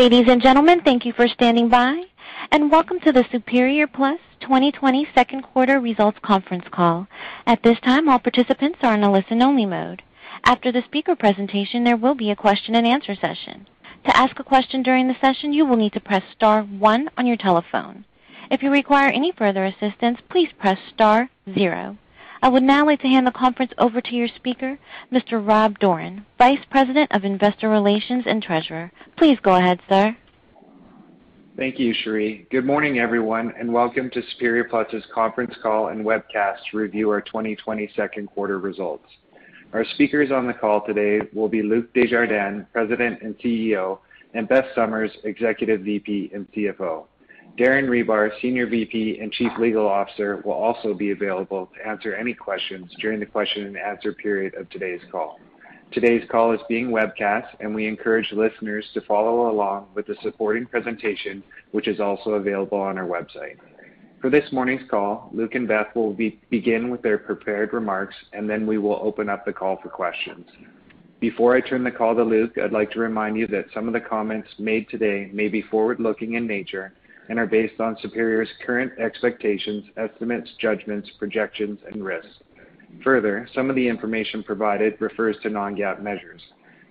Ladies and gentlemen, thank you for standing by, and welcome to the Superior Plus 2020 second quarter results conference call. At this time, all participants are in a listen-only mode. After the speaker presentation, there will be a question and answer session. To ask a question during the session, you will need to press star one on your telephone. If you require any further assistance, please press star zero. I would now like to hand the conference over to your speaker, Mr. Rob Dorran, Vice President of Investor Relations and Treasurer. Please go ahead, sir. Thank you, Cherie. Good morning, everyone, and welcome to Superior Plus's conference call and webcast to review our 2020 second quarter results. Our speakers on the call today will be Luc Desjardins, President and CEO, and Beth Summers, Executive VP and CFO. Darren Hribar, Senior VP and Chief Legal Officer, will also be available to answer any questions during the question and answer period of today's call. Today's call is being webcast, and we encourage listeners to follow along with the supporting presentation, which is also available on our website. For this morning's call, Luc and Beth will begin with their prepared remarks, and then we will open up the call for questions. Before I turn the call to Luc, I'd like to remind you that some of the comments made today may be forward-looking in nature and are based on Superior's current expectations, estimates, judgments, projections, and risks. Further, some of the information provided refers to non-GAAP measures.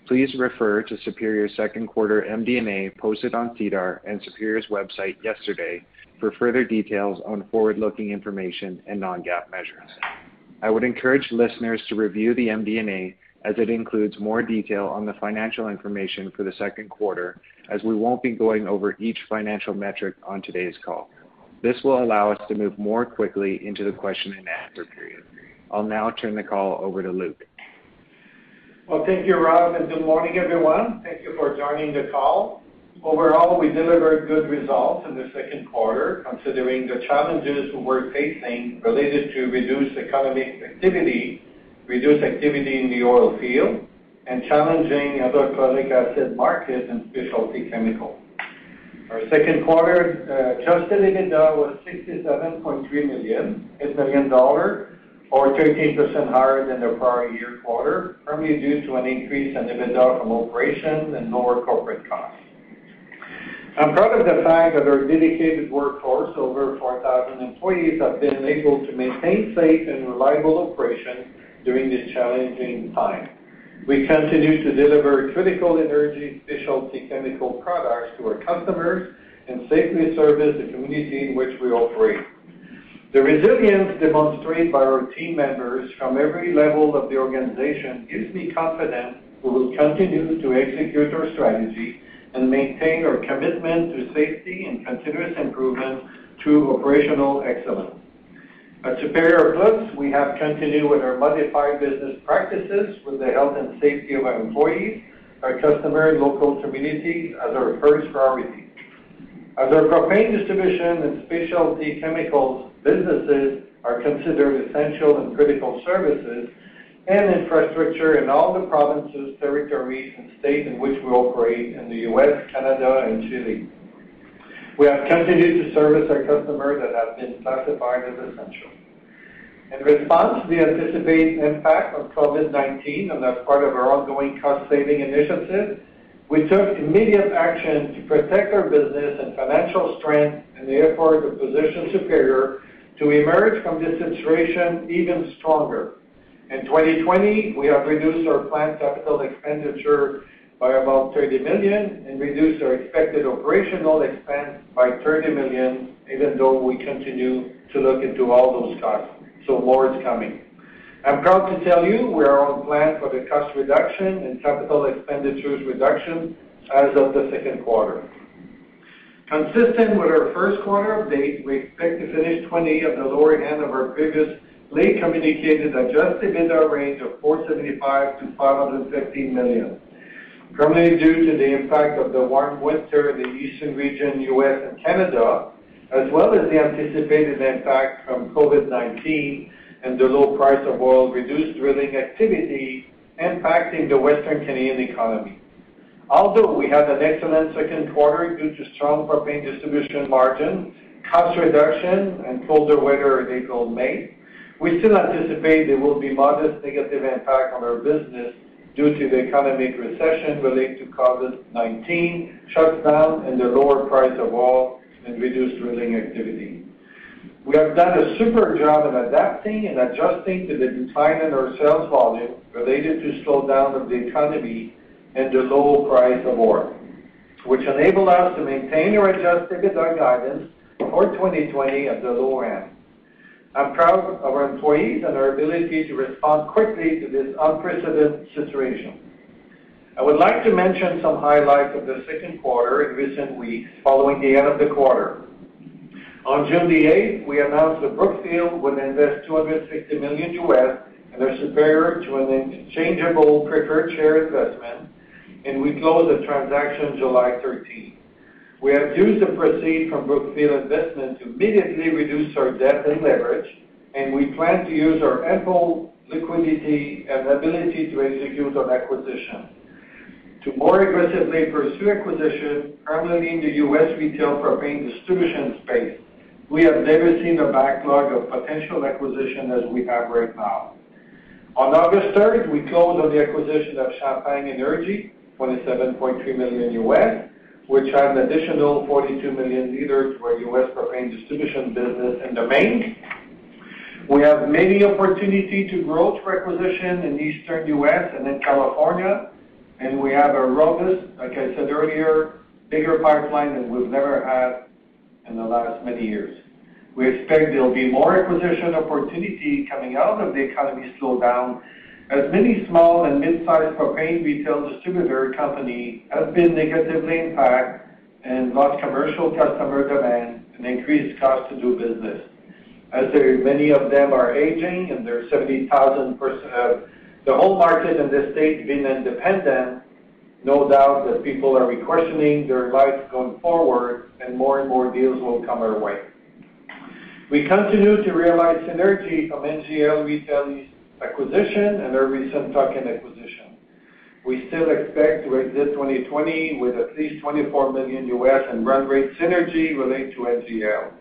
Please refer to Superior's second quarter MD&A posted on SEDAR and Superior's website yesterday for further details on forward-looking information and non-GAAP measures. I would encourage listeners to review the MD&A as it includes more detail on the financial information for the second quarter, as we won't be going over each financial metric on today's call. This will allow us to move more quickly into the question and answer period. I'll now turn the call over to Luc. Well, thank you, Rob, and good morning, everyone. Thank you for joining the call. Overall, we delivered good results in the second quarter, considering the challenges we were facing related to reduced economic activity, reduced activity in the oil field, and challenging hydrochloric acid market and specialty chemical. Our second quarter uh, adjusted EBITDA was 67.3 million, or 13% higher than the prior year quarter, primarily due to an increase in EBITDA from operations and lower corporate costs. I'm proud of the fact that our dedicated workforce, over 4,000 employees, have been able to maintain safe and reliable operations during this challenging time. We continue to deliver critical energy specialty chemical products to our customers and safely service the community in which we operate. The resilience demonstrated by our team members from every level of the organization gives me confidence we will continue to execute our strategy and maintain our commitment to safety and continuous improvement through operational excellence. At Superior Plus, we have continued with our modified business practices with the health and safety of our employees, our customers, and local communities as our first priority. As our propane distribution and specialty chemicals businesses are considered essential and critical services and infrastructure in all the provinces, territories, and states in which we operate in the U.S., Canada, and Chile. We have continued to service our customers that have been classified as essential. In response to the anticipated impact of COVID-19 and as part of our ongoing cost-saving initiative, we took immediate action to protect our business and financial strength in the effort to position Superior to emerge from this situation even stronger. In 2020, we have reduced our planned capital expenditure by about 30 million and reduced our expected operational expense by 30 million, even though we continue to look into all those costs. So more is coming. I'm proud to tell you we are on plan for the cost reduction and capital expenditures reduction as of the second quarter. Consistent with our first quarter update, we expect to finish 2020 at the lower end of our previously communicated adjusted EBITDA range of 475 million-515 million. Primarily due to the impact of the warm winter in the eastern region, U.S. and Canada, as well as the anticipated impact from COVID-19 and the low price of oil reduced drilling activity impacting the Western Canadian economy. Although we had an excellent second quarter due to strong propane distribution margin, cost reduction, and colder weather in April and May, we still anticipate there will be modest negative impact on our business due to the economic recession related to COVID-19 shutdown and the lower price of oil and reduced drilling activity. We have done a super job in adapting and adjusting to the decline in our sales volume related to slowdown of the economy and the low price of oil, which enabled us to maintain our adjusted EBITDA guidance for 2020 at the low end. I'm proud of our employees and our ability to respond quickly to this unprecedented situation. I would like to mention some highlights of the second quarter in recent weeks following the end of the quarter. On June the 8th, we announced that Brookfield would invest $260 million in our Superior to an exchangeable preferred share investment, and we closed the transaction July 13th. We have used the proceeds from Brookfield investment to immediately reduce our debt and leverage, and we plan to use our ample liquidity and ability to execute on acquisition to more aggressively pursue acquisition, primarily in the U.S. retail propane distribution space. We have never seen a backlog of potential acquisition as we have right now. On August 3rd, we closed on the acquisition of Champagne Energy, $27.3 million, which adds an additional 42 million liters to our U.S. propane distribution business in the Maine. We have many opportunities to grow through acquisition in Eastern U.S. and in California, and we have a robust, like I said earlier, bigger pipeline than we've never had in the last many years. We expect there'll be more acquisition opportunity coming out of the economy slowdown, as many small and mid-sized propane retail distributor company have been negatively impacted and lost commercial customer demand and increased cost to do business. As many of them are aging, and there's 70,000 uh, the whole market in this state being independent, no doubt that people are re-questioning their life going forward, and more and more deals will come our way. We continue to realize synergy from NGL Retail acquisition and our recent tuck-in acquisition. We still expect to exit 2020 with at least $24 million in run rate synergy related to NGL.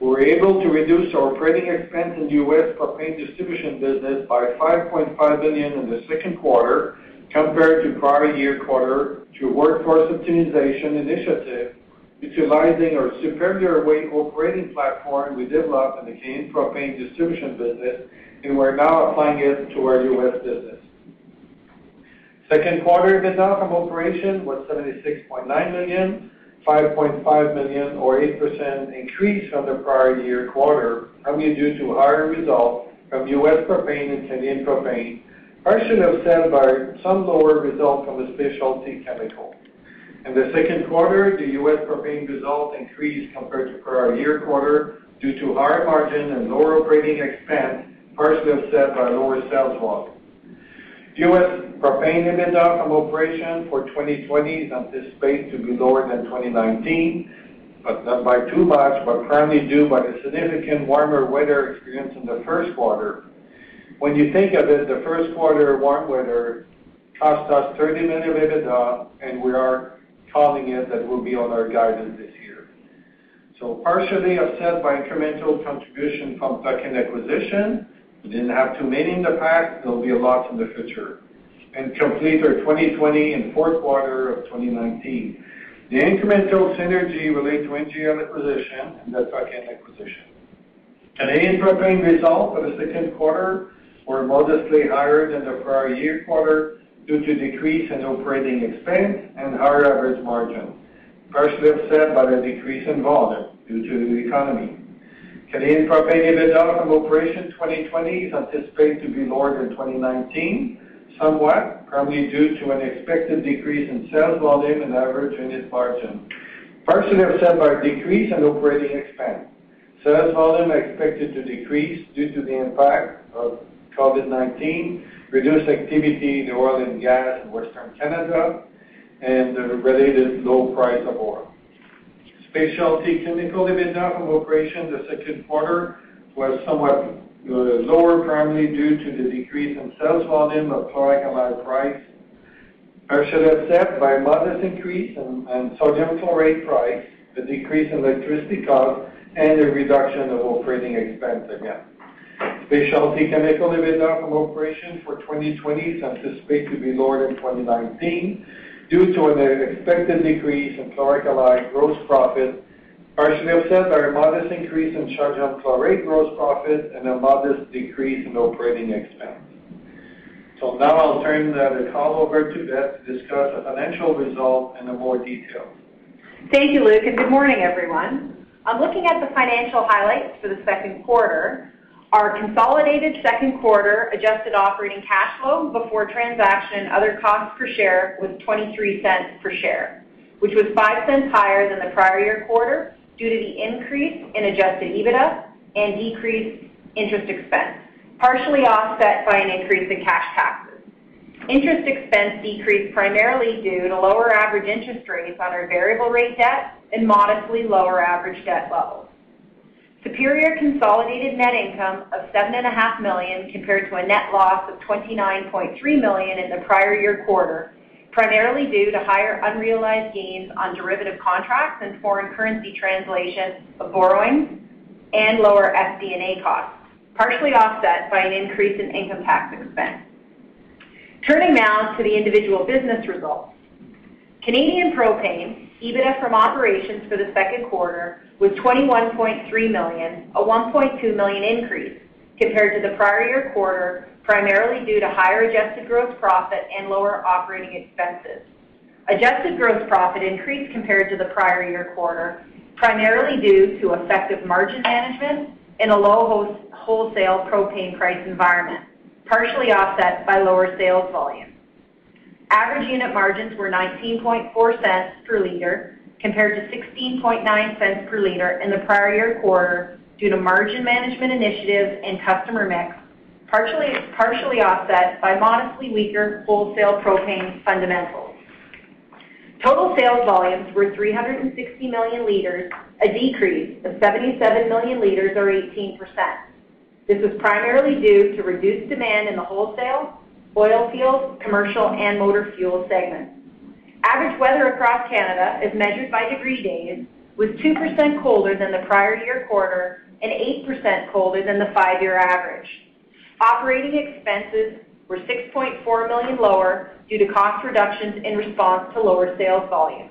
We were able to reduce our operating expense in the U.S. propane distribution business by 5.5 million in the second quarter compared to prior year quarter through workforce optimization initiative, utilizing our Superior Way operating platform we developed in the Canadian propane distribution business, and we're now applying it to our U.S. business. Second quarter EBITDA from operation was $76.9 million, $5.5 million or 8% increase from the prior year quarter, primarily due to higher results from U.S. propane and Canadian propane, partially offset by some lower results from the specialty chemical. In the second quarter, the U.S. propane results increased compared to prior year quarter due to higher margin and lower operating expense, partially offset by lower sales volume. U.S. propane EBITDA from operation for 2020 is anticipated to be lower than 2019, but not by too much, but primarily due by the significant warmer weather experienced in the first quarter. When you think of it, the first quarter warm weather cost us 30 million of EBITDA, and we are calling it that will be on our guidance this year. So partially offset by incremental contribution from tuck-in acquisition. We didn't have too many in the past, there'll be a lot in the future. And complete our 2020 and fourth quarter of 2019. The incremental synergy relate to NGL acquisition and the tuck-in acquisition. Canadian propane results for the second quarter were modestly higher than the prior year quarter due to decrease in operating expense and higher average margin, partially offset by the decrease in volume due to the economy. Canadian propane EBITDA from operation 2020 is anticipated to be lower than 2019, somewhat, primarily due to an expected decrease in sales volume and average unit margin, partially offset by a decrease in operating expense. Sales volume expected to decrease due to the impact of COVID-19, reduced activity in oil and gas in Western Canada, and the related low price of oil. Specialty chemical EBITDA from operations the second quarter was somewhat uh, lower, primarily due to the decrease in sales volume of chlor-alkali price, partially offset by a modest increase in sodium chlorate price, a decrease in electricity cost, and a reduction of operating expense again. Specialty chemical EBITDA from operations for 2020 is anticipated to be lower than 2019 due to an expected decrease in chlor-alkali gross profit, partially offset by a modest increase in sodium chlorate gross profit and a modest decrease in operating expense. So now I'll turn the call over to Beth to discuss the financial results in more detail. Thank you, Luc, and good morning, everyone. I'm looking at the financial highlights for the second quarter. Our consolidated second quarter adjusted operating cash flow before transaction and other costs per share was 0.23 per share, which was 0.05 higher than the prior year quarter due to the increase in adjusted EBITDA and decreased interest expense, partially offset by an increase in cash taxes. Interest expense decreased primarily due to lower average interest rates on our variable rate debt and modestly lower average debt levels. Superior consolidated net income of 7.5 million compared to a net loss of 29.3 million in the prior year quarter, primarily due to higher unrealized gains on derivative contracts and foreign currency translation of borrowings and lower SD&A costs, partially offset by an increase in income tax expense. Turning now to the individual business results. Canadian propane EBITDA from operations for the second quarter was 21.3 million, a 1.2 million increase compared to the prior year quarter, primarily due to higher adjusted gross profit and lower operating expenses. Adjusted gross profit increased compared to the prior year quarter, primarily due to effective margin management in a low wholesale propane price environment, partially offset by lower sales volume. Average unit margins were 0.194 per liter compared to 0.169 per liter in the prior year quarter due to margin management initiatives and customer mix, partially offset by modestly weaker wholesale propane fundamentals. Total sales volumes were 360 million liters, a decrease of 77 million liters or 18%. This was primarily due to reduced demand in the wholesale, oil field, commercial, and motor fuel segments. Average weather across Canada, as measured by degree days, was 2% colder than the prior year quarter and 8% colder than the five-year average. Operating expenses were 6.4 million lower due to cost reductions in response to lower sales volume.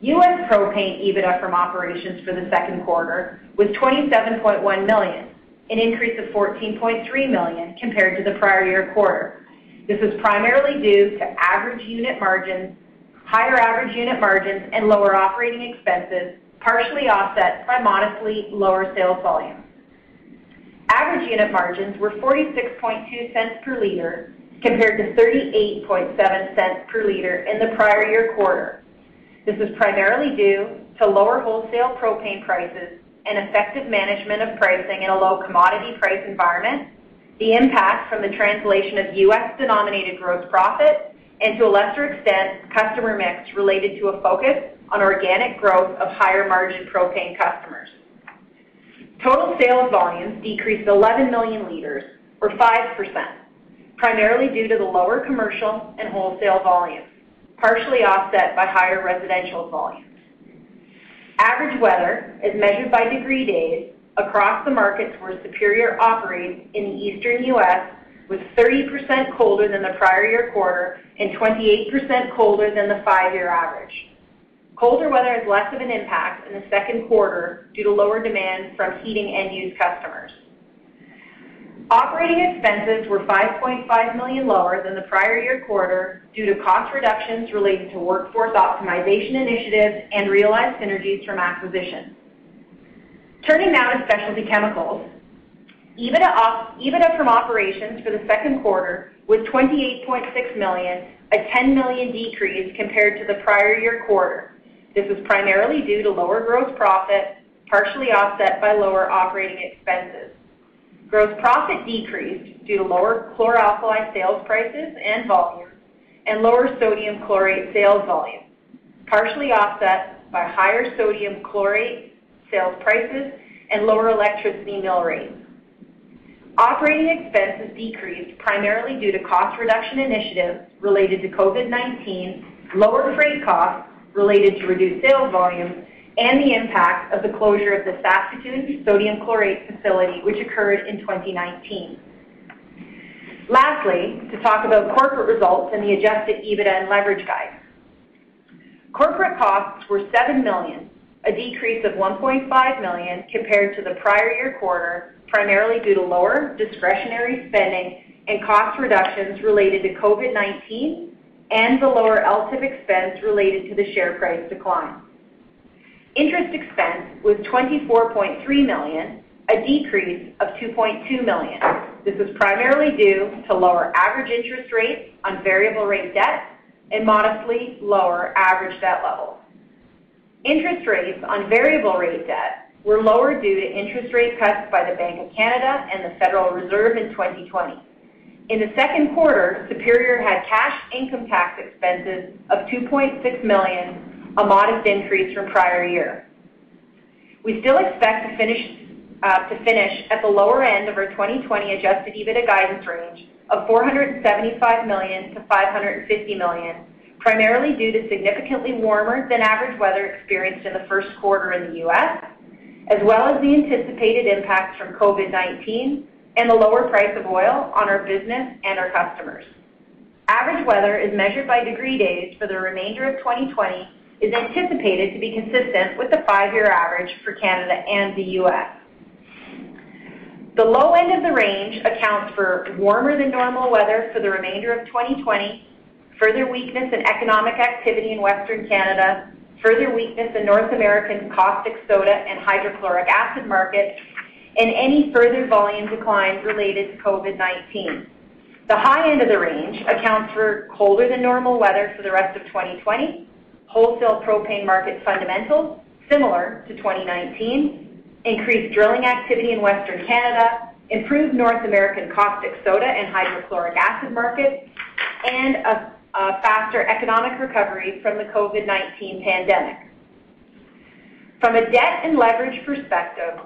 U.S. propane EBITDA from operations for the second quarter was 27.1 million, an increase of 14.3 million compared to the prior year quarter. This was primarily due to average unit margins, higher average unit margins and lower operating expenses, partially offset by modestly lower sales volume. Average unit margins were 0.462 per liter compared to 0.387 per liter in the prior year quarter. This was primarily due to lower wholesale propane prices and effective management of pricing in a low commodity price environment, the impact from the translation of U.S.-denominated gross profit, and to a lesser extent, customer mix related to a focus on organic growth of higher margin propane customers. Total sales volumes decreased 11 million liters or 5%, primarily due to the lower commercial and wholesale volumes, partially offset by higher residential volumes. Average weather, as measured by degree days across the markets where Superior operates in the Eastern U.S., was 30% colder than the prior year quarter and 28% colder than the five-year average. Colder weather has less of an impact in the second quarter due to lower demand from heating end-use customers. Operating expenses were 5.5 million lower than the prior year quarter due to cost reductions related to workforce optimization initiatives and realized synergies from acquisitions. Turning now to specialty chemicals. EBITDA from operations for the second quarter was 28.6 million, a 10 million decrease compared to the prior year quarter. This was primarily due to lower gross profit, partially offset by lower operating expenses. Gross profit decreased due to lower chlor-alkali sales prices and volumes and lower sodium chlorate sales volume, partially offset by higher sodium chlorate sales prices and lower electricity mill rates. Operating expenses decreased primarily due to cost reduction initiatives related to COVID-19, lower freight costs related to reduced sales volumes, and the impact of the closure of the Saskatoon sodium chlorate facility, which occurred in 2019. Lastly, to talk about corporate results and the adjusted EBITDA and leverage guide. Corporate costs were 7 million, a decrease of 1.5 million compared to the prior year quarter, primarily due to lower discretionary spending and cost reductions related to COVID-19 and the lower LTIP expense related to the share price decline. Interest expense was 24.3 million, a decrease of 2.2 million. This was primarily due to lower average interest rates on variable rate debt and modestly lower average debt levels. Interest rates on variable rate debt were lower due to interest rate cuts by the Bank of Canada and the Federal Reserve in 2020. In the second quarter, Superior had cash income tax expenses of 2.6 million, a modest increase from prior year. We still expect to finish uh, at the lower end of our 2020 adjusted EBITDA guidance range of 475 million-550 million, primarily due to significantly warmer than average weather experienced in the first quarter in the U.S., as well as the anticipated impacts from COVID-19 and the lower price of oil on our business and our customers. Average weather is measured by degree days for the remainder of 2020 is anticipated to be consistent with the five-year average for Canada and the U.S. The low end of the range accounts for warmer than normal weather for the remainder of 2020, further weakness in economic activity in Western Canada, further weakness in North American caustic soda and hydrochloric acid markets, and any further volume declines related to COVID-19. The high end of the range accounts for colder than normal weather for the rest of 2020, wholesale propane market fundamentals similar to 2019, increased drilling activity in Western Canada, improved North American caustic soda and hydrochloric acid markets, and a faster economic recovery from the COVID-19 pandemic. From a debt and leverage perspective,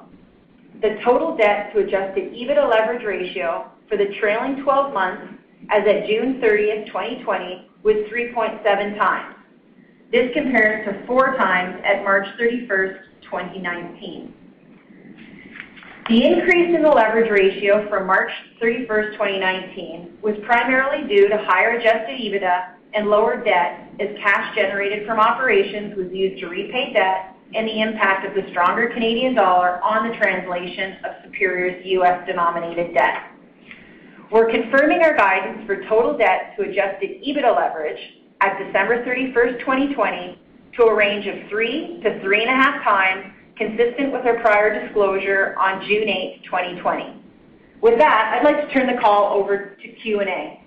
the total debt to adjusted EBITDA leverage ratio for the trailing 12 months as at June 30th, 2020, was 3.7 times. This compares to four times at March 31st, 2019. The increase in the leverage ratio from March 31st, 2019, was primarily due to higher adjusted EBITDA and lower debt as cash generated from operations was used to repay debt and the impact of the stronger Canadian dollar on the translation of Superior's U.S.-denominated debt. We're confirming our guidance for total debt to adjusted EBITDA leverage at December 31st, 2020, to a range of 3 to 3.5 times, consistent with our prior disclosure on June 8th, 2020. With that, I'd like to turn the call over to Q&A.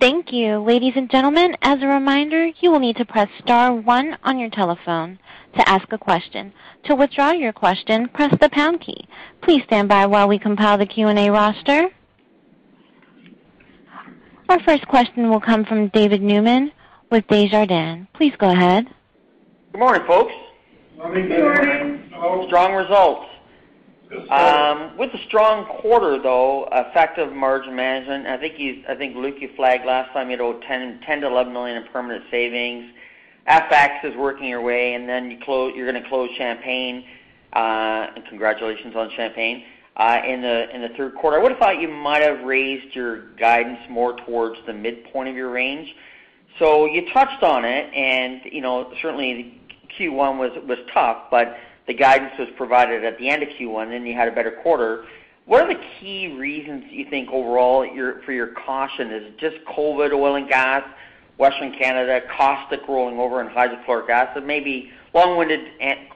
Thank you. Ladies and gentlemen, as a reminder, you will need to press star one on your telephone to ask a question. To withdraw your question, press the pound key. Please stand by while we compile the Q&A roster. Our first question will come from David Newman with Desjardins. Please go ahead. Good morning, folks. Morning, Good morning. Strong results. Um, with the strong quarter, though, effective margin management, I think, Luc, you flagged last time you had 10 million-11 million in permanent savings. FX is working your way, and then you're going to close Champagne, uh, and congratulations on Champagne, Uh, in the third quarter. I would've thought you might have raised your guidance more towards the midpoint of your range. So you touched on it, and you know certainly Q1 was was tough, but the guidance was provided at the end of Q1, then you had a better quarter. What are the key reasons you think overall for your caution? Is it just COVID, oil and gas, Western Canada, caustic rolling over, and hydrochloric acid? Maybe long-winded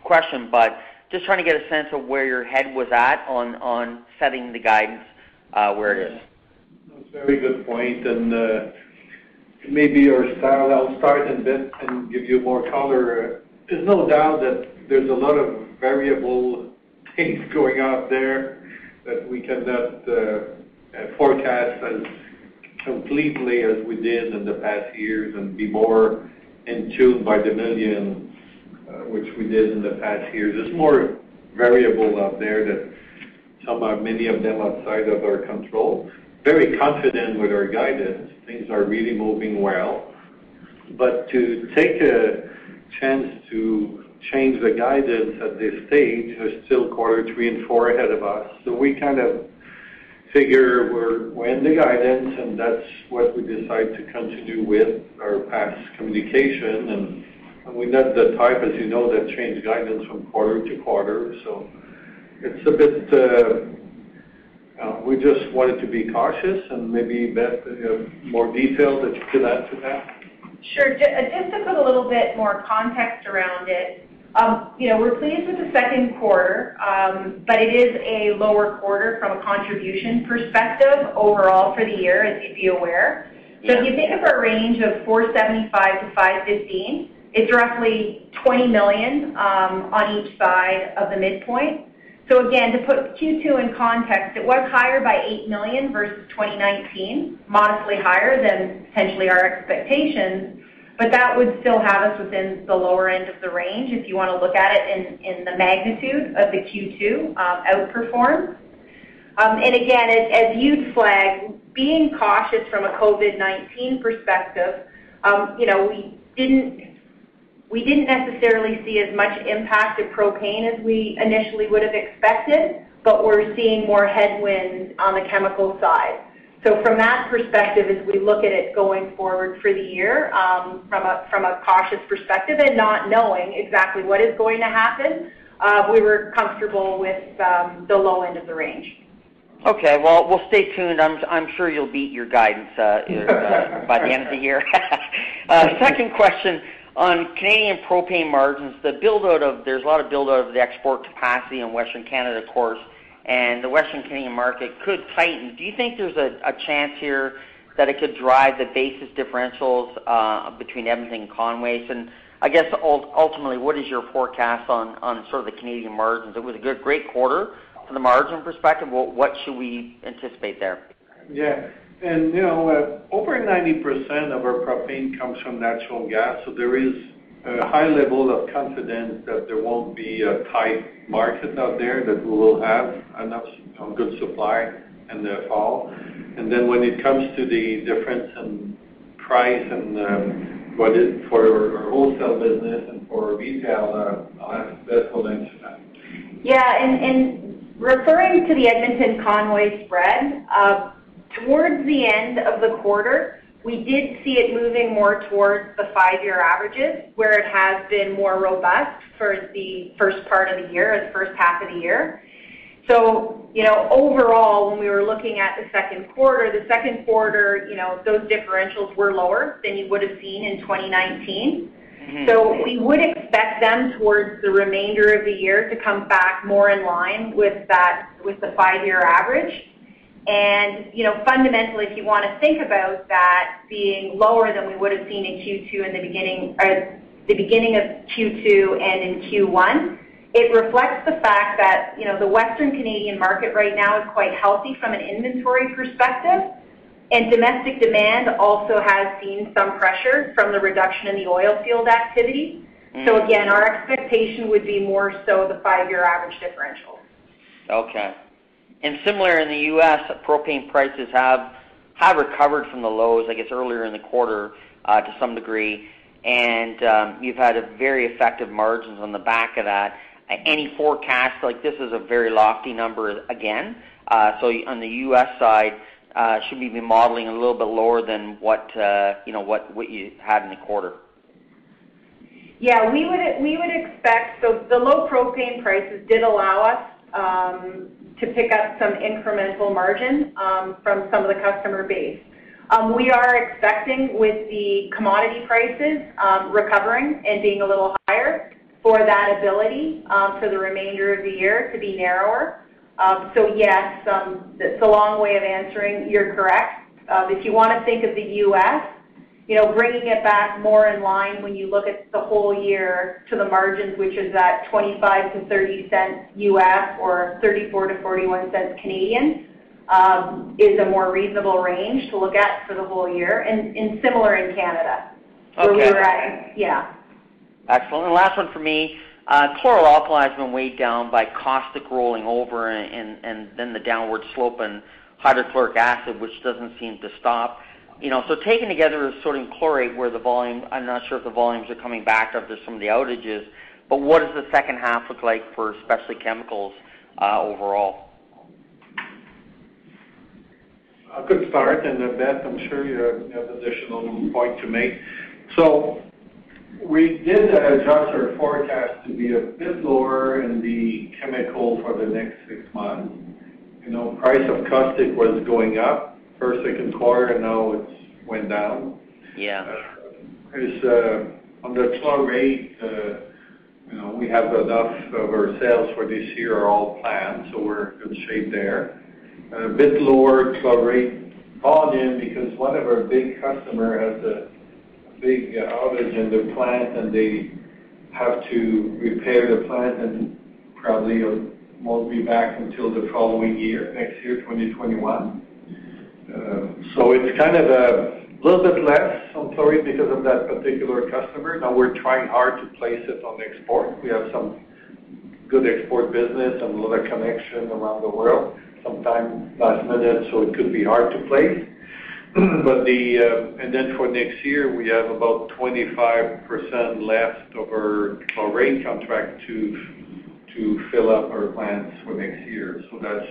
question, but just trying to get a sense of where your head was at on setting the guidance uh, where it is. That's a very good point. And uh, maybe your style, I'll start and give you more color. There's no doubt that there's a lot of variable things going out there that we cannot uh, forecast as completely as we did in the past years and be more in tune by the million, Uh, which we did in the past years. There's more variable out there that some are, many of them outside of our control. Very confident with our guidance. Things are really moving well. But to take a chance to change the guidance at this stage, there's still quarter three and four ahead of us. So we kind of figure we're in the guidance, and that's what we decide to continue with our past communication. We're not the type, as you know, that change guidance from quarter to quarter. So it's a bit, uh, uh, we just wanted to be cautious and maybe, Beth, uh, more detail that you could add to that. Sure. Just to put a little bit more context around it. Um, you know, We're pleased with the second quarter, um, but it is a lower quarter from a contribution perspective overall for the year, as you'd be aware. So if you think of our range of 475-515, it's roughly 20 million um, on each side of the midpoint. So again, to put Q2 in context, it was higher by 8 million versus 2019, modestly higher than potentially our expectations, but that would still have us within the lower end of the range if you want to look at it in the magnitude of the Q2 um, outperform. Um, and again, as you'd flagged, being cautious from a COVID-19 perspective, you know, we didn't necessarily see as much impact of propane as we initially would have expected, but we're seeing more headwinds on the chemical side. So from that perspective, as we look at it going forward for the year, um, from a cautious perspective and not knowing exactly what is going to happen, uh, we were comfortable with um, the low end of the range. Okay. Well, we'll stay tuned. I'm sure you'll beat your guidance uh, uh, by the end of the year. Second question on Canadian propane margins. There's a lot of build-out of the export capacity in Western Canada, of course, and the Western Canadian market could tighten. Do you think there's a chance here that it could drive the basis differentials uh, between Edmonton and Conway? And I guess ultimately, what is your forecast on sort of the Canadian margins? It was a good great quarter from the margin perspective. What should we anticipate there? You know, uh, over 90% of our propane comes from natural gas, so there is a high level of confidence that there won't be a tight market out there, that we will have enough good supply in the fall. And then when it comes to the difference in price and uh, what for our wholesale business and for retail, uh, I'll ask Beth to answer that. Yeah. And referring to the Edmonton Conway spread, towards the end of the quarter, we did see it moving more towards the five-year averages, where it has been more robust for the first part of the year or the first half of the year. So, you know, overall, when we were looking at the second quarter, the second quarter, you know, those differentials were lower than you would have seen in 2019. Mm-hmm. We would expect them towards the remainder of the year to come back more in line with that, with the five-year average. And you know, fundamentally, if you want to think about that being lower than we would have seen in Q2 in the beginning uh the beginning of Q2 and in Q1, it reflects the fact that you know, the Western Canadian market right now is quite healthy from an inventory perspective, and domestic demand also has seen some pressure from the reduction in the oil field activity. So again, our expectation would be more so the five-year average differential. Okay. And similar in the U.S., propane prices have recovered from the lows, I guess, earlier in the quarter uh, to some degree, and um, you've had very effective margins on the back of that. Any forecast, like this is a very lofty number again. Uh so on the U.S. side, uh, should we be modeling a little bit lower than what uh, you had in the quarter? Yeah, we would expect. So the low propane prices did allow us um, to pick up some incremental margin um, from some of the customer base. Um, we are expecting with the commodity prices um, recovering and being a little higher for that ability for the remainder of the year to be narrower. So yes, it's a long way of answering. You're correct. If you want to think of the U.S., bringing it back more in line when you look at the whole year to the margins, which is at $0.25-$0.30 U.S. or 0.34-0.41. um, is a more reasonable range to look at for the whole year, and similar in Canada. Where we Okay. were at, yeah. Excellent. And last one for me. Uh, Chloralkali has been weighed down by caustic rolling over and, and, and then the downward slope in hydrochloric acid, which doesn't seem to stop. You know, so taken together with sodium chlorate, where the volume, I'm not sure if the volumes are coming back after some of the outages, but what does the second half look like for specialty chemicals uh, overall? I could start, and uh, Beth, I'm sure you have additional point to make. So we did adjust our forecast to be a bit lower in the chemical for the next six months. You know, price of caustic was going up first, second quarter, and now it's went down. Yeah. Is uh, on the chlorate, uh, you know, we have enough of our sales for this year are all planned, so we're in good shape there. A bit lower chlorate volume because one of our big customer has a big outage in their plant, and they have to repair the plant and probably won't be back until the following year, next year, 2021. Uh, so it's kind of a little bit less on chlorate because of that particular customer. Now we're trying hard to place it on export. We have some good export business and a lot of connection around the world. Sometimes last minute, so it could be hard to place. but the uh, and then for next year we have about 25% left of our chlorate contract to to fill up our plants for next year. So that's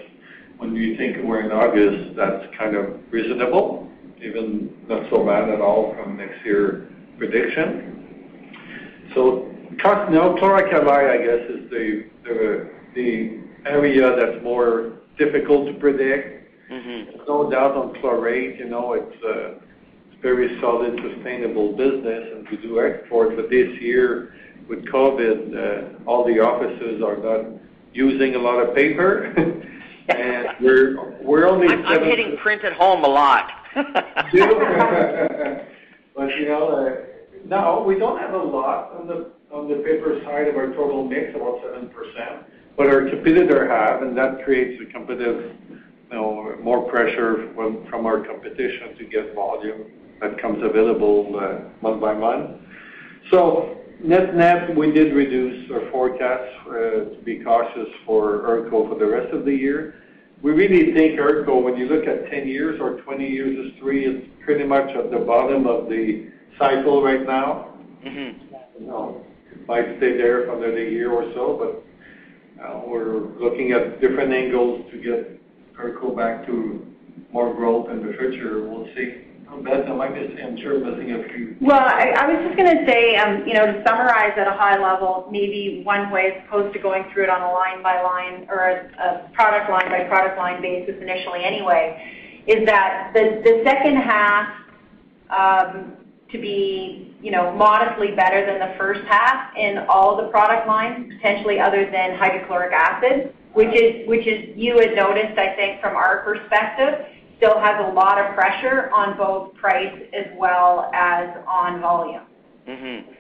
when you think we're in August, that's kind of reasonable, even not so bad at all from next year prediction. So cost now chloralkali, I guess, is the the the area that's more difficult to predict. Mm-hmm. No doubt on chlorate, you know, it's a very solid, sustainable business, and we do export. But this year, with COVID, uh, all the offices are not using a lot of paper, and we're we're only. I'm, I'm hitting print at home a lot. but you know, uh, no, we don't have a lot on the on the paper side of our total mix, about seven percent. But our competitor have, and that creates a competitive, you know, more pressure from, from our competition to get volume that comes available uh, month by month. So net net, we did reduce our forecast uh, to be cautious for ERCO for the rest of the year. We really think ERCO, when you look at 10 years or 20 years history, is pretty much at the bottom of the cycle right now. Mm-hmm. You know, it might stay there for another year or so, but we're looking at different angles to get ERCO back to more growth in the future. We'll see. Beth, I might be, I'm sure missing a few. Well, I, was just going to say, um, you know, to summarize at a high level, maybe one way as opposed to going through it on a line by line or a, product line by product line basis initially anyway, is that the, the second half um, to be, you know, modestly better than the first half in all the product lines, potentially other than hydrochloric acid, which is, which is you had noticed, I think, from our perspective, still has a lot of pressure on both price as well as on volume. Mm-hmm.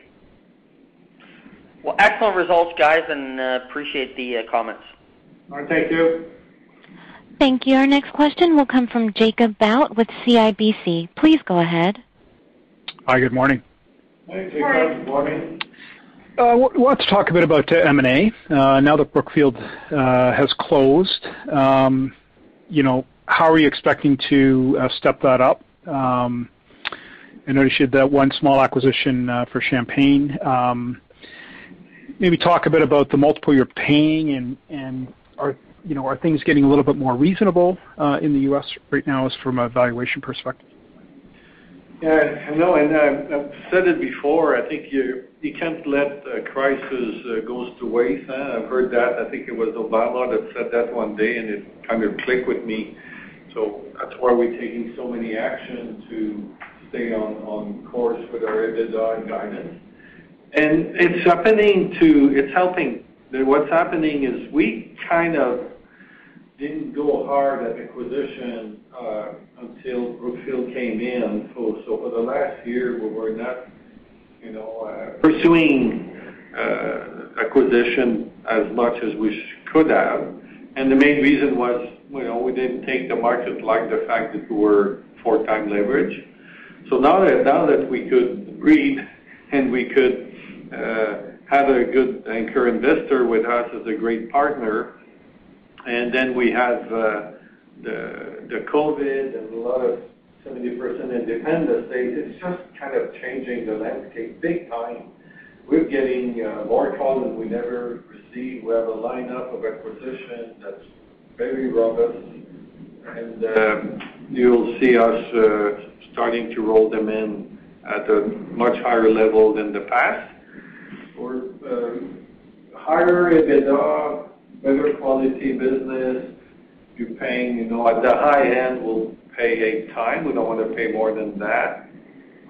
Well, excellent results, guys, and uh, appreciate the uh, comments. All right, thank you. Thank you. Our next question will come from Jacob Bout with CIBC. Please go ahead. Hi, good morning. Hey, Jacob. Good morning. Uh, w- let's talk a bit about uh, M&A. Uh, now that Brookfield uh, has closed, um, you know, how are you expecting to uh, step that up? Um, I noticed you had that one small acquisition uh, for Champagne. Um, maybe talk a bit about the multiple you're paying, and are things getting a little bit more reasonable uh, in the U.S. right now, from a valuation perspective? Yeah, uh, I've said it before. I think you can't let a crisis goes to waste. I've heard that. I think it was Obama that said that one day, and it kind of clicked with me. So that's why we're taking so many actions to stay on, course with our EBITDA guidance. And it's happening to, it's helping. What's happening is we kind of didn't go hard at acquisition uh, until Brookfield came in. So, so for the last year, we were not, you know, uh, pursuing uh, acquisition as much as we could have. And the main reason was we didn't take the market like the fact that we were 4x leverage. So now that we could breathe and we could uh, have a good anchor investor with us as a great partner, and then we have uh, the COVID and a lot of 70% independent states, it's just kind of changing the landscape big time. We're getting uh, more calls than we ever received. We have a lineup of acquisition that's very robust, and um, you'll see us uh, starting to roll them in at a much higher level than the past. For um, higher EBITDA, better quality business, you're paying, you know, at the high end, we'll pay 8x. We don't want to pay more than that.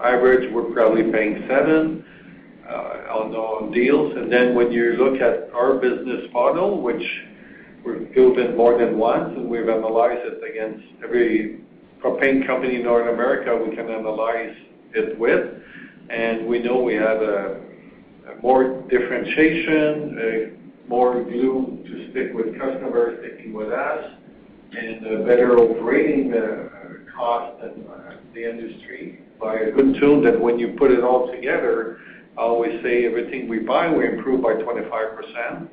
Average, we're probably paying 7x uh, on deals. And then when you look at our business model, which we've proven more than once, and we've analyzed it against every propane company in North America we can analyze it with, and we know we have more differentiation, more glue to stick with customers sticking with us, and a better operating uh, cost than uh, the industry by a good tune that when you put it all together, I always say everything we buy, we improve by 25%.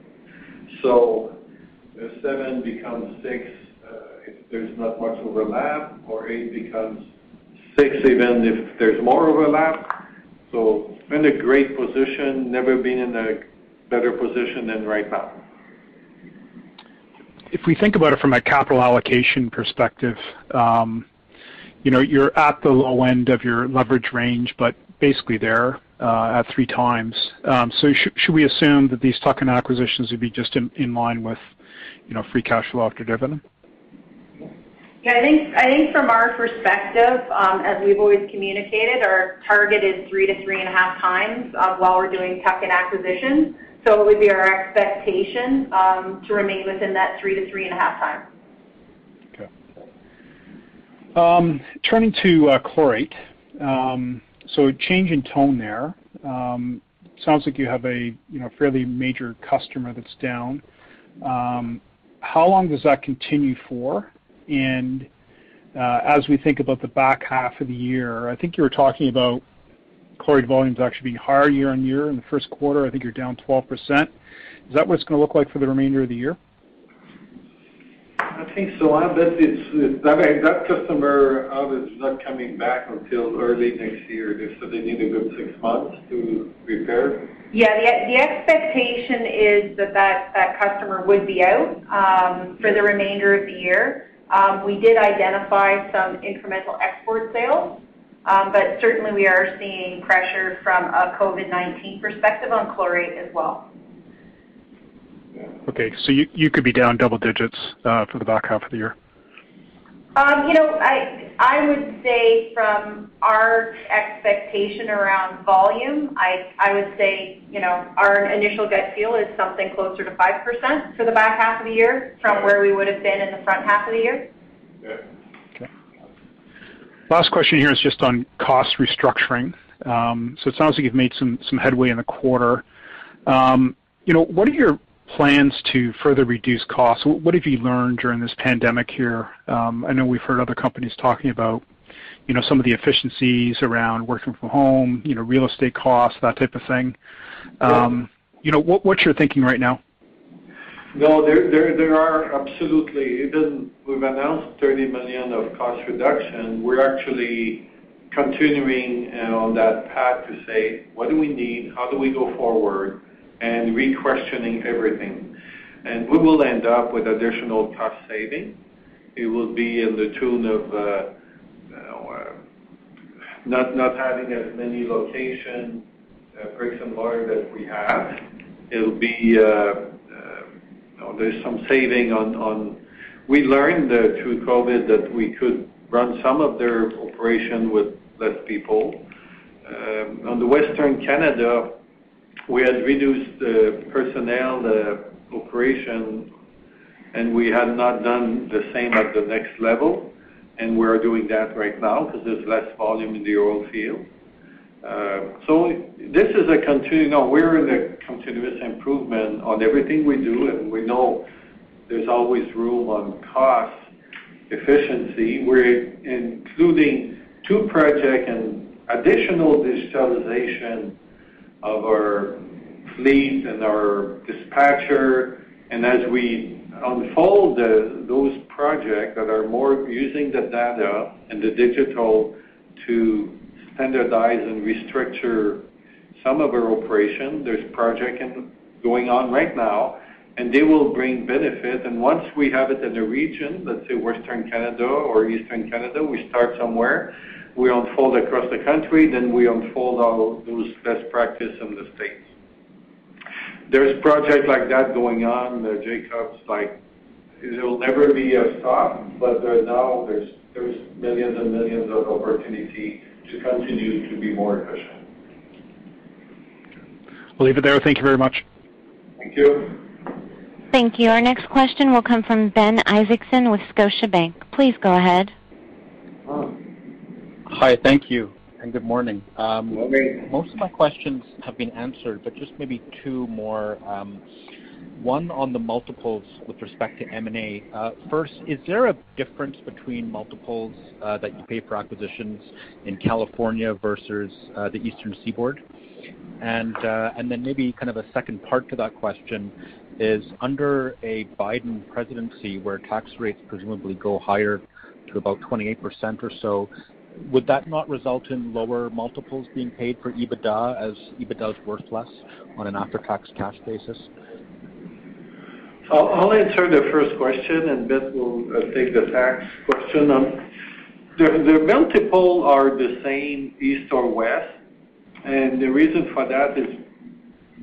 Uh, if 7x becomes 6x, uh, if there's not much overlap, or 8x becomes 6x even if there's more overlap. So in a great position, never been in a better position than right now. If we think about it from a capital allocation perspective, um, you know you're at the low end of your leverage range, but basically there uh, at 3x. Um, should we assume that these tuck-in acquisitions would be just in line with free cash flow after dividend? Yeah, I think I think from our perspective, um, as we've always communicated, our target is 3x-3.5x uh, while we're doing tuck-in acquisitions. So It would be our expectation um, to remain within that 3 to 3.5 times. Okay. Um, turning to uh, chlorate. So a change in tone there. Sounds like you have a you know, fairly major customer that's down. How long does that continue for? And uh, as we think about the back half of the year, I think you were talking about chlorate volumes actually being higher year-on-year in the first quarter. I think you're down 12%. Is that what it's going to look like for the remainder of the year? I think so. That customer is not coming back until early next year. Said they need a good six months to repair. Yeah. The expectation is that that customer would be out um, for the remainder of the year. Um, we did identify some incremental export sales. Um, but certainly, we are seeing pressure from a COVID-19 perspective on chlorate as well. Okay. So you you could be down double digits for the back half of the year? Um, you know, I I would say from our expectation around volume, I would say you know, our initial gut feel is something closer to 5% for the back half of the year from where we would've been in the front half of the year. Yeah. Okay. Last question here is just on cost restructuring. Um, so It sounds like you've made some headway in the quarter. Um, you know, what are your plans to further reduce costs? What have you learned during this pandemic here? Um, I know we've heard other companies talking about some of the efficiencies around working from home, real estate costs, that type of thing. Um, what's your thinking right now? No, there are absolutely. Even We've announced 30 million of cost reduction. We're actually continuing uh, on that path to say, what do we need? How do we go forward? And re-questioning everything. And we will end up with additional cost saving. It will be in the tune of uh, uh, not not having as many location, uh, bricks and mortar that we have. It'll be, you know, there's some saving on. We learned through COVID that we could run some of their operation with less people. Um, on the Western Canada, we had reduced the personnel, the operation, and we had not done the same at the next level, and we're doing that right now because there's less volume in the oil field. Uh, so this is a continuing. We're in a continuous improvement on everything we do, and we know there's always room on cost efficiency. We're including two projects and additional digitalization of our fleet and our dispatcher. And as we unfold those projects that are more using the data and the digital to standardize and restructure some of our operation, there's project going on right now, and they will bring benefit. And once we have it in a region, let's say Western Canada or Eastern Canada, we start somewhere, we unfold across the country, then we unfold all those best practice in the States. There's project like that going on, uh, Jacob, like it'll never be a stop, but now there's millions and millions of opportunity to continue to be more efficient. We'll leave it there. Thank you very much. Thank you. Thank you. Our next question will come from Ben Isaacson with Scotiabank. Please go ahead. Hi. Thank you, and good morning. Um, morning. Most of my questions have been answered, but just maybe two more. Um, one on the multiples with respect to M&A. Uh, first, is there a difference between multiples uh, that you pay for acquisitions in California versus uh, the Eastern Seaboard? And then maybe kind of a second part to that question is, under a Biden presidency where tax rates presumably go higher to about 28% or so, would that not result in lower multiples being paid for EBITDA as EBITDA is worth less on an after-tax cash basis? I'll answer the first question, and Beth will uh, take the tax question. Um, the multiple are the same east or west, and the reason for that is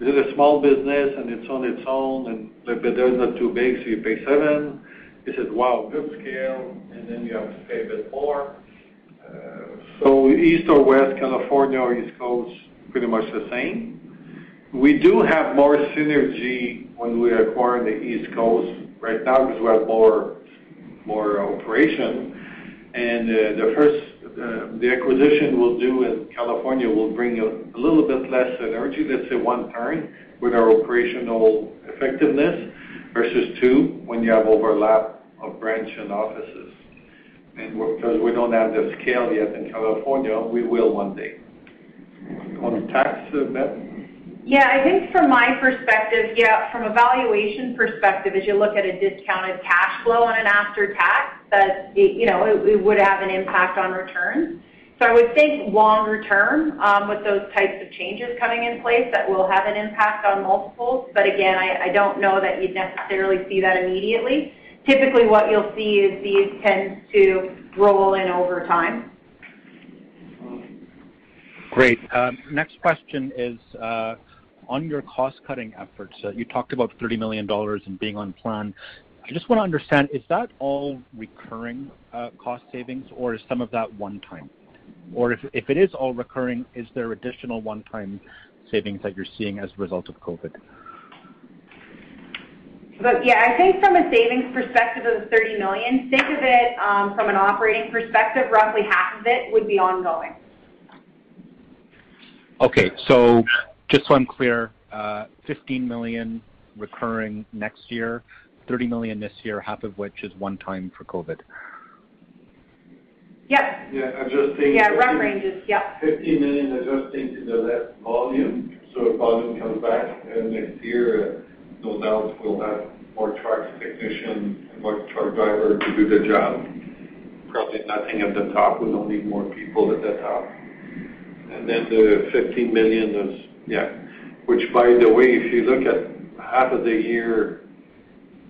it's a small business, and it's on its own, and the EBITDA is not too big, so you pay seven. This is, wow, good scale, and then you have to pay a bit more. So east or West, California or East Coast, pretty much the same. We do have more synergy when we acquire the East Coast right now because we have more more operation. And uh the acquisition we'll do in California will bring a little bit less synergy, let's say one turn, with our operational effectiveness versus two when you have overlap of branch and offices. Because we don't have the scale yet in California, we will one day. On tax, uh, Beth? Yeah, I think from my perspective, yeah, from a valuation perspective, as you look at a discounted cash flow on an after-tax, that it you know, it would have an impact on returns. So I would think longer term, um, with those types of changes coming in place, that will have an impact on multiples. But again, I don't know that you'd necessarily see that immediately. Typically, what you'll see is these tend to roll in over time. Great. Um, next question is uh, on your cost-cutting efforts. Uh, you talked about 30 million dollars and being on plan. I just want to understand, is that all recurring uh, cost savings, or is some of that one time? Or if it is all recurring, is there additional one-time savings that you're seeing as a result of COVID? But yeah, I think from a savings perspective of the 30 million, think of it um, from an operating perspective, roughly half of it would be ongoing. Okay. So just so I'm clear, uh, 15 million recurring next year, 30 million this year, half of which is one time for COVID. Yep. Yeah, adjusting. Yeah, rough ranges. Yep. 15 million adjusting to the less volume. So if volume comes back next year, no doubt we'll have more trucks, technicians, and more truck driver to do the job. Probably nothing at the top. We don't need more people at the top. And then the 15 million is, yeah. Which, by the way, if you look at half of the year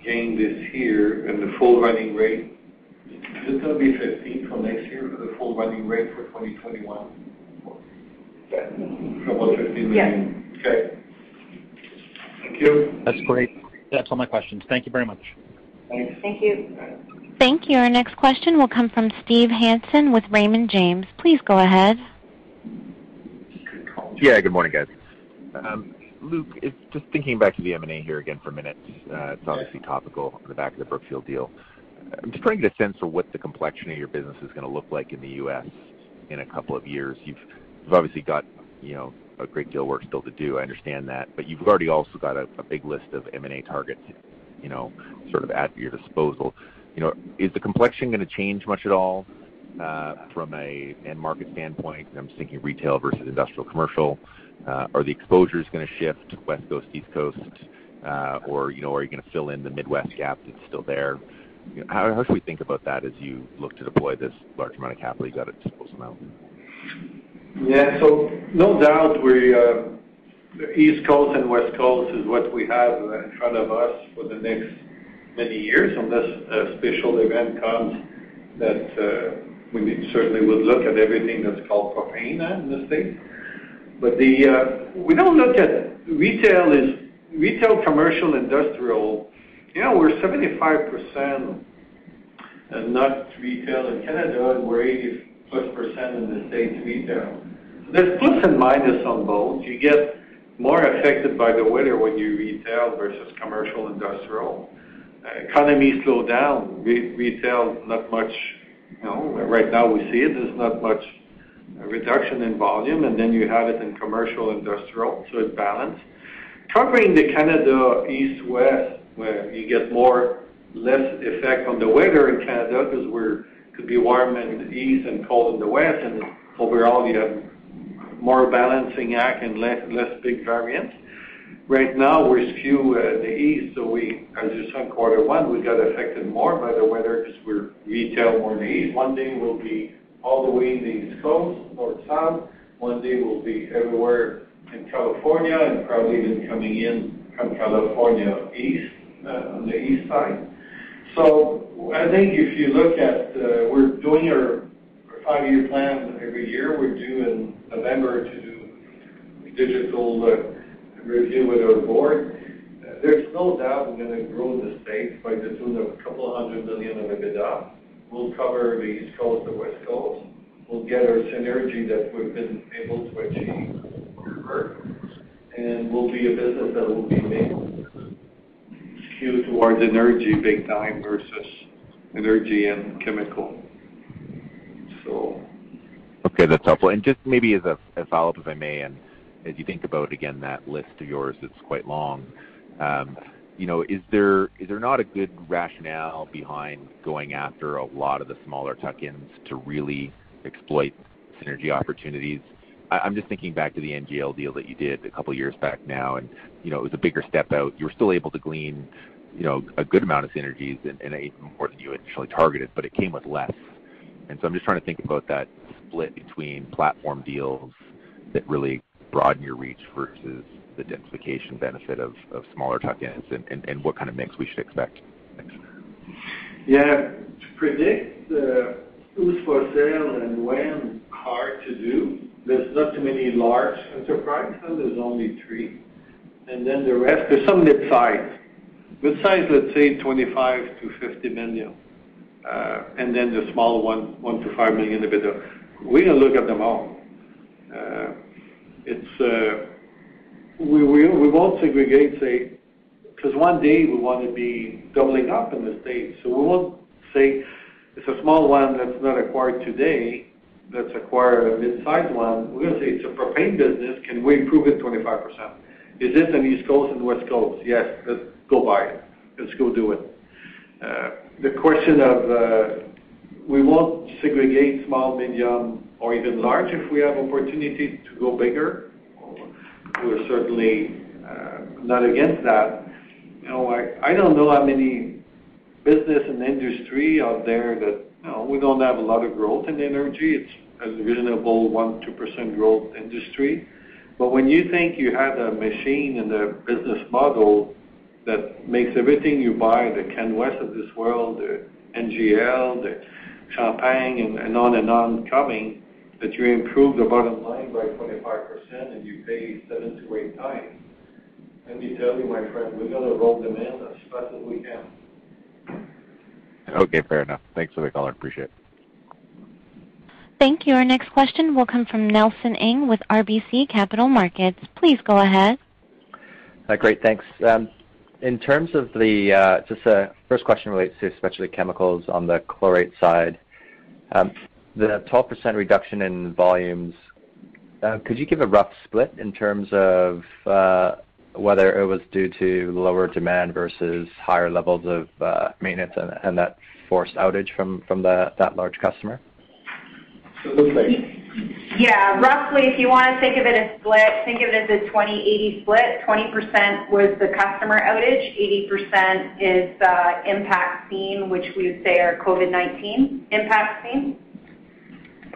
gain this year and the full running rate, is it going to be 15 from next year for the full running rate for 2021? About 15 million. Yes. Okay. Thank you. That's great. That's all my questions. Thank you very much. Thanks. Thank you. Thank you. Our next question will come from Steve Hansen with Raymond James. Please go ahead. Yeah, good morning, guys. Um, Luc, just thinking back to the M&A here again for a minute. Uh, it's obviously topical on the back of the Brookfield deal. I'm just trying to get a sense for what the complexion of your business is going to look like in the U.S. in a couple of years. You've obviously got a great deal of work still to do, I understand that. But you've already also got a big list of M&A targets you know, sort of at your disposal. You know, is the complexion gonna change much at all, uh, from a end market standpoint? I'm just thinking retail versus industrial commercial. Uh, are the exposures gonna shift West Coast, East Coast? Uh, or, you know, are you gonna fill in the Midwest gap that's still there? How should we think about that as you look to deploy this large amount of capital you got at disposal now? Yeah. So no doubt we, uh, the East Coast and West Coast is what we have in front of us for the next many years, unless a uh, special event comes that uh, we certainly would look at everything that's called propane in the States. But we don't look at retail, as retail, commercial, industrial. You know, we're 75% not retail in Canada, and we're 80%+ in the States retail. There's plus and minus on both. You get more affected by the weather when you retail versus commercial, industrial. Economy slow down, retail, not much, you know. Right now we see it. There's not much uh, reduction in volume, and then you have it in commercial, industrial, so it's balanced. Covering the Canada east, west, where you get more less effect on the weather in Canada because it could be warm in the east and cold in the west, and overall you have more balancing act and less big variance. Right now we're skewed in uh, the east, so we, as you saw in quarter one, we got affected more by the weather because we're retail more in the east. One day we'll be all the way in the East Coast, north, south. One day we'll be everywhere in California and probably even coming in from California east, uh, on the east side. So I think if you look at, uh, we're doing our five-year plan every year. We're in November to do digital uh, review with our board. Uh, there's no doubt we're gonna grow the States by the tune of 200 million of EBITDA. We'll cover the East Coast, the West Coast. We'll get our synergy that we've been able to achieve and we'll be a business that will be made skewed towards energy big time versus energy and chemical. Okay, that's helpful. And Just maybe as a follow-up, if I may, and as you think about, again, that list of yours that's quite long, um, you know, is there is there not a good rationale behind going after a lot of the smaller tuck-ins to really exploit synergy opportunities? I'm just thinking back to the NGL deal that you did a couple years back now, and, you know, it was a bigger step out. You were still able to glean, you know, a good amount of synergies and even more than you initially targeted, but it came with less. And so I'm just trying to think about that split between platform deals that really broaden your reach versus the densification benefit of smaller tuck-ins and what kind of mix we should expect. Thanks. Yeah. To predict uh, who's for sale and when, hard to do. There's not too many large enterprises. There's only three. Then the rest, there's some mid-size. Mid-size, let's say 25 million-50 million. Uh, and then the small one, 1 million-5 million EBITDA. We're gonna look at them all. Uh, uh, we won't segregate, say, because one day we wanna be doubling up in the States. So we won't say it's a small one that's not acquired today, let's acquire a mid-size one. We're gonna say it's a propane business. Can we improve it 25%? Is it on East Coast and West Coast? Yes. Let's go buy it. Let's go do it. Uh, the question of, we won't segregate small, medium, or even large if we have opportunity to go bigger. We're certainly uh, not against that. You know, I don't know how many business and industry out there that, you know, we don't have a lot of growth in energy. It's a reasonable 1%-2% growth industry. But when you think you have a machine and a business model that makes everything you buy, the Canwest of this world, the NGL, Champagne and on and on coming, that you improve the bottom line by 25% and you pay 7x-8x, let me tell you, my friend, we're gonna roll them in as fast as we can. Okay, fair enough. Thanks for the color. Appreciate it. Thank you. Our next question will come from Nelson Ng with RBC Capital Markets. Please go ahead. Great. Thanks. Um, In terms of the uh, just first question relates to specialty chemicals on the chlorate side. Um, the 12% reduction in volumes, uh, could you give a rough split in terms of uh, whether it was due to lower demand versus higher levels of maintenance and that forced outage from that large customer? Absolutely. Yeah. Roughly, if you want to think of it as split, think of it as a 20/80 split. 20% was the customer outage, 80% is impact seen, which we would say are COVID-19 impact seen.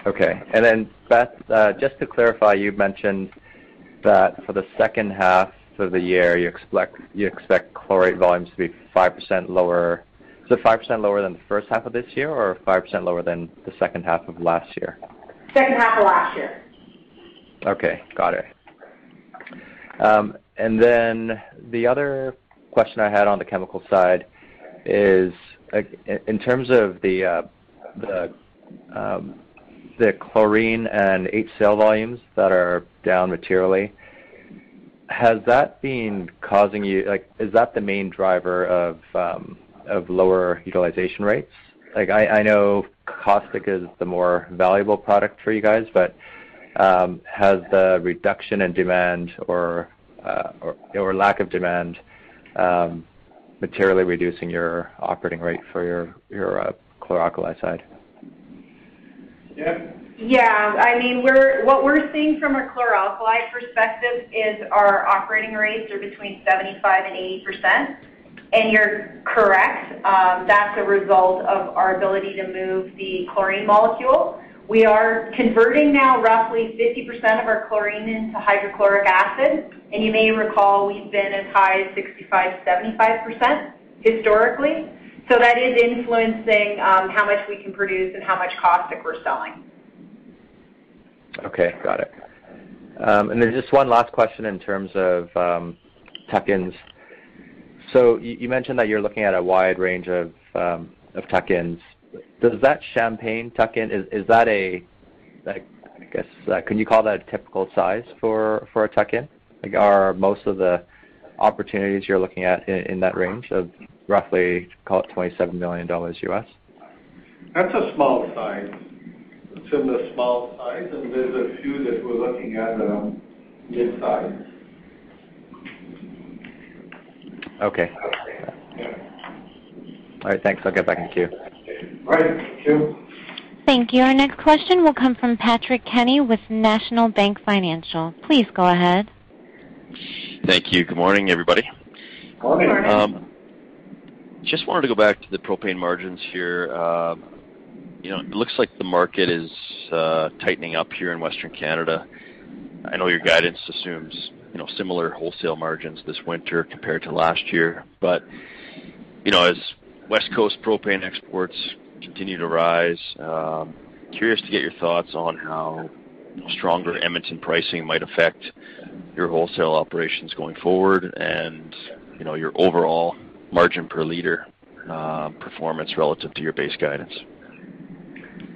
Okay. And then Beth, uh, just to clarify, you mentioned that for the second half of the year, you expect you expect chlorate volumes to be 5% lower. Is it 5% lower than the first half of this year or 5% lower than the second half of last year? Second half of last year. Okay. Got it. Um, and then the other question I had on the chemical side is, uh, in terms of the uh, um, chlorine and HCl volumes that are down materially, has that been causing you, like, is that the main driver of um, lower utilization rates? Like, I know caustic is the more valuable product for you guys, but um, has the reduction in demand or uh, lack of demand um, materially reducing your operating rate for your uh, chlor-alkali side? Yeah. Yeah. I mean, what we're seeing from a chlor-alkali perspective is our operating rates are between 75 and 80%. You're correct, um, that's a result of our ability to move the chlorine molecule. We are converting now roughly 50% of our chlorine into hydrochloric acid. And You may recall we've been as high as 65%-75% historically. So That is influencing um, how much we can produce and how much caustic we're selling. Okay. Got it. Um, and then Just one last question in terms of um, tuck-ins. So you mentioned that you're looking at a wide range of um, tuck-ins. Does that Champagne tuck-in, is that a, I guess, uh, can you call that a typical size for a tuck-in? Are most of the opportunities you're looking at in that range of roughly, call it $27 million U.S.? That's a small size. It's in the small size, and there's a few that we're looking at that are mid-size. Okay. All right, thanks. I'll get back in queue. All right. Thank you. Thank you. Our next question will come from Patrick Kenny with National Bank Financial. Please go ahead. Thank you. Good morning, everybody. Morning. Morning. Just wanted to go back to the propane margins here. Um you know, it looks like the market is tightening up here in Western Canada. I know your guidance assumes similar wholesale margins this winter compared to last year. But, you know, as West Coast propane exports continue to rise, um, curious to get your thoughts on how stronger Edmonton pricing might affect your wholesale operations going forward and you know, your overall margin per liter uh, performance relative to your base guidance.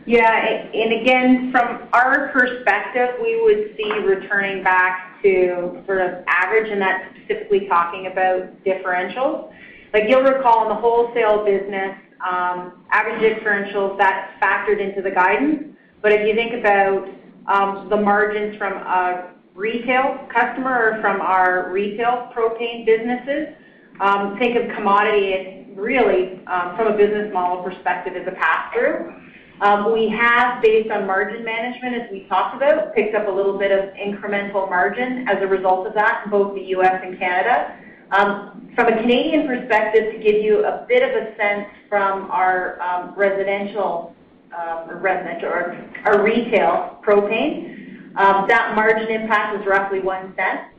Yeah. And Again, from our perspective, we would see returning back to sort of average, and that's specifically talking about differentials. Like you'll recall in the wholesale business, um, average differentials, that's factored into the guidance. But if you think about um, the margins from a retail customer or from our retail propane businesses, um, think of commodity as really, from a business model perspective, as a pass-through. Um, we have, based on margin management, as we talked about, picked up a little bit of incremental margin as a result of that in both the U.S. and Canada. Um, from a Canadian perspective, to give you a bit of a sense from our um, residential or our retail propane, that margin impact was roughly 0.01.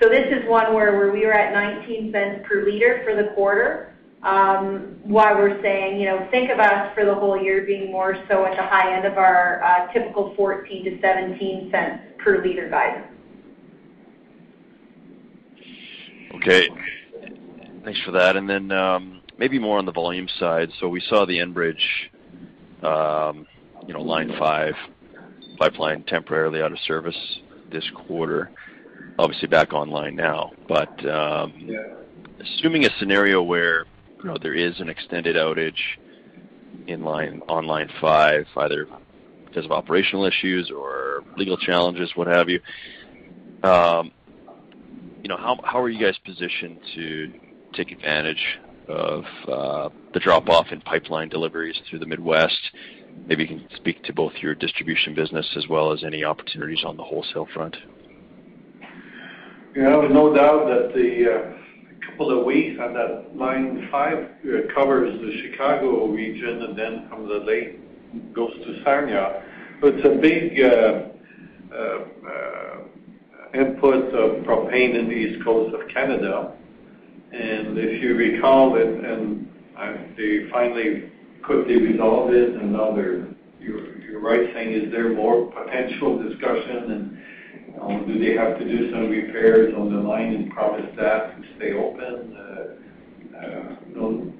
This is one where we were at 0.19 per liter for the quarter. Why we're saying, you know, think of us for the whole year being more so at the high end of our typical $0.14-$0.17 per liter guidance. Okay. Thanks for that. And then um maybe more on the volume side. So we saw the Enbridge um you know, Line 5 pipeline temporarily out of service this quarter, obviously back online now. But um assuming a scenario where there is an extended outage on Line 5, either because of operational issues or legal challenges, what have you, um, You know how how are you guys positioned to take advantage of uh, the drop-off in pipeline deliveries through the Midwest? Maybe you can speak to both your distribution business as well as any opportunities on the wholesale front. You know, No doubt that the uh, couple of weeks on that Line 5 uh, covers the Chicago region and then from the lake goes to Sarnia. It's a big uh, uh, input of propane in the east coast of Canada. And if you recall it, and they finally quickly resolved it, and now you're right saying, is there more potential discussion, Um, do they have to do some repairs on the line and promise that to stay open? Uh, uh, no,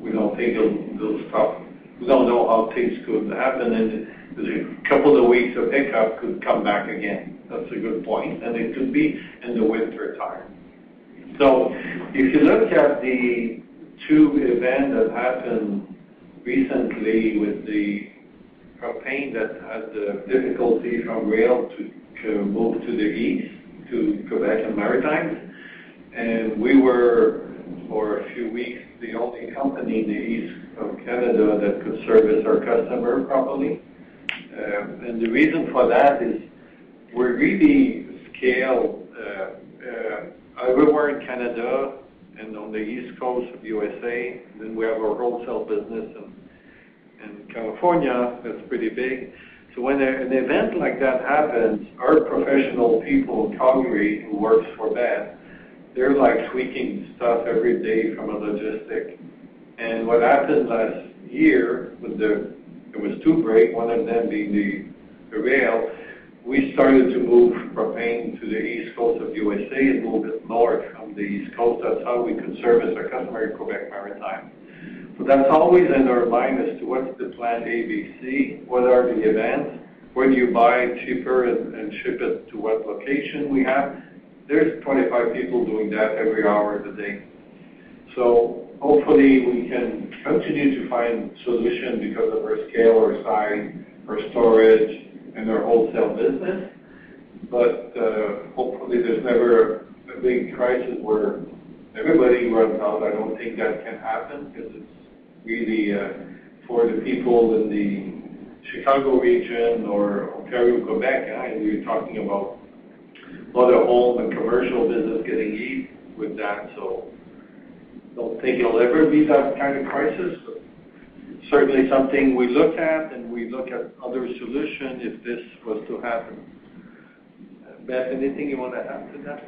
we don't think they'll stop. We don't know how things could happen, and a couple of weeks of hiccup could come back again. That's a good point, and it could be in the wintertime. If you look at the two events that happened recently with the propane that had the difficulty from rail to move to the east, to Quebec and Maritimes, and we were, for a few weeks, the only company in the east of Canada that could service our customer properly. Uh, and the reason for that is we're really scaled uh, uh, everywhere in Canada and on the east coast of USA. Then we have our wholesale business in California that's pretty big. So when an event like that happens, our professional people in Calgary who works for that, they're like tweaking stuff every day from a logistic. And what happened last year, with the there was two breaks, one of them being the rail. We started to move propane to the east coast of USA and move it north from the east coast. That's how we could service our customer in Quebec Maritime. That's always in our mind as to what's the plan A, B, C, what are the events, where do you buy cheaper and ship it to what location we have. There's 25 people doing that every hour of the day. So hopefully we can continue to find solutions because of our scale, our size, our storage, and our wholesale business. But uh, hopefully there's never a big crisis where everybody runs out. I don't think that can happen because it's really uh, for the people in the Chicago region or Ontario, Quebec, eh, and we're talking about a lot of home and commercial business getting hit with that. So don't think it'll ever be that kind of crisis, but certainly something we look at, and we look at other solutions if this was to happen. Beth, anything you want to add to that?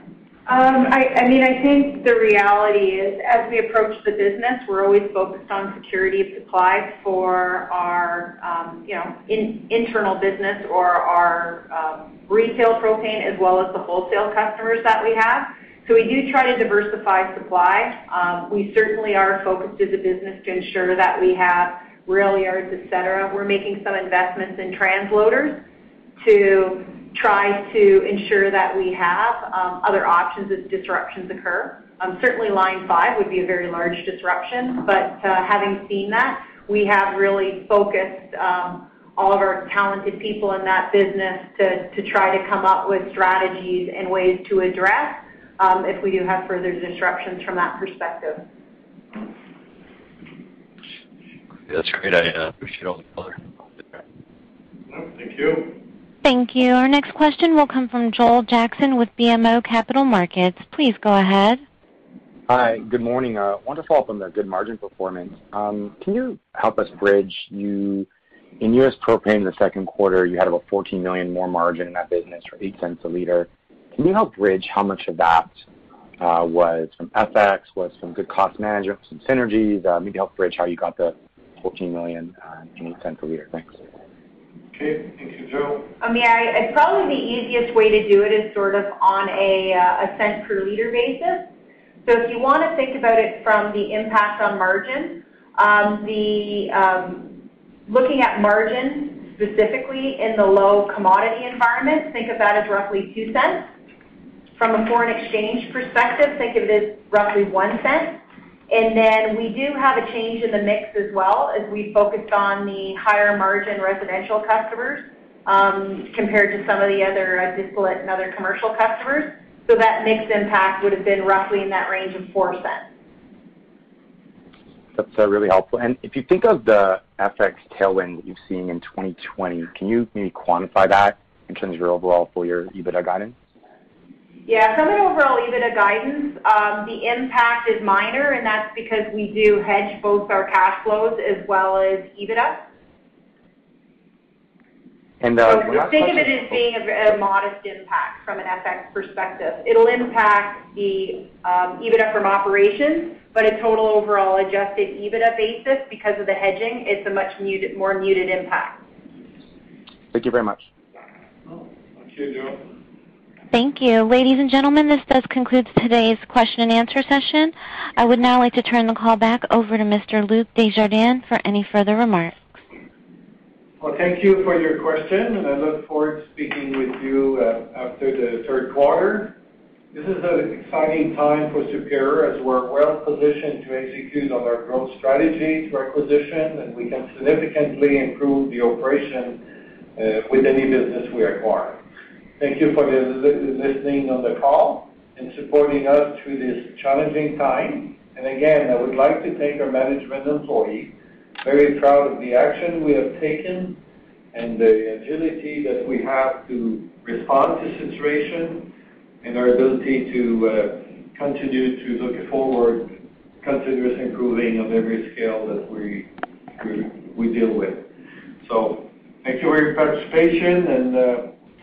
I mean, I think the reality is, as we approach the business, we're always focused on security of supply for our um you know, internal business or our um retail propane, as well as the wholesale customers that we have. So we do try to diversify supply. We certainly are focused as a business to ensure that we have rail yards, et cetera. We're making some investments in transloaders to try to ensure that we have um, other options as disruptions occur. Um, certainly Line 5 would be a very large disruption, but uh, having seen that, we have really focused um, all of our talented people in that business to try to come up with strategies and ways to address if we do have further disruptions from that perspective. That's great. I uh, appreciate all the color. Thank you. Thank you. Our next question will come from Joel Jackson with BMO Capital Markets. Please go ahead. Hi. Good morning. I want to follow up on the good margin performance. Um, can you help us bridge, you in U.S. propane in the second quarter, you had about 14 million more margin in that business or 0.08 a liter. Can you help bridge how much of that uh, was from FX, was from good cost management, some synergies? Uh, maybe help bridge how you got the 14 million in eight cents a liter. Thanks. Okay. Thank you, Joe. Joel. Probably the easiest way to do it is sort of on a uh, cent per liter basis. So if you want to think about it from the impact on margin, um, um, looking at margin specifically in the low commodity environment, think of that as roughly 0.02. From a foreign exchange perspective, think of it as roughly 0.01. And then we do have a change in the mix as well as we focused on the higher margin residential customers compared to some of the other distillate and other commercial customers. So that mix impact would have been roughly in that range of 0.04. That's uh, really helpful. And if you think of the FX tailwind that you've seen in 2020, can you maybe quantify that in terms of your overall full year EBITDA guidance? Yeah. From an overall EBITDA guidance, um, the impact is minor, and that's because we do hedge both our cash flows as well as EBITDA. And uh, think of it as being a modest impact from an FX perspective. It'll impact the um, EBITDA from operations, but a total overall adjusted EBITDA basis, because of the hedging, it's a much muted, more muted impact. Thank you very much. Thank you, Joe. Thank you. Ladies and gentlemen, this does conclude today's question and answer session. I would now like to turn the call back over to Mr. Luc Desjardins for any further remarks. Well, thank you for your question, and I look forward to speaking with you uh, after the third quarter. This is an exciting time for Superior as we're well positioned to execute on our growth strategy through acquisition, and we can significantly improve the operation uh, with any business we acquire. Thank you for listening on the call and supporting us through this challenging time. And Again, I would like to thank our management employees very proud of the action we have taken and the agility that we have to respond to situation and our ability to uh, continue to look forward, continuous improving of every scale that we we deal with. So, Thank you for your participation, and uh,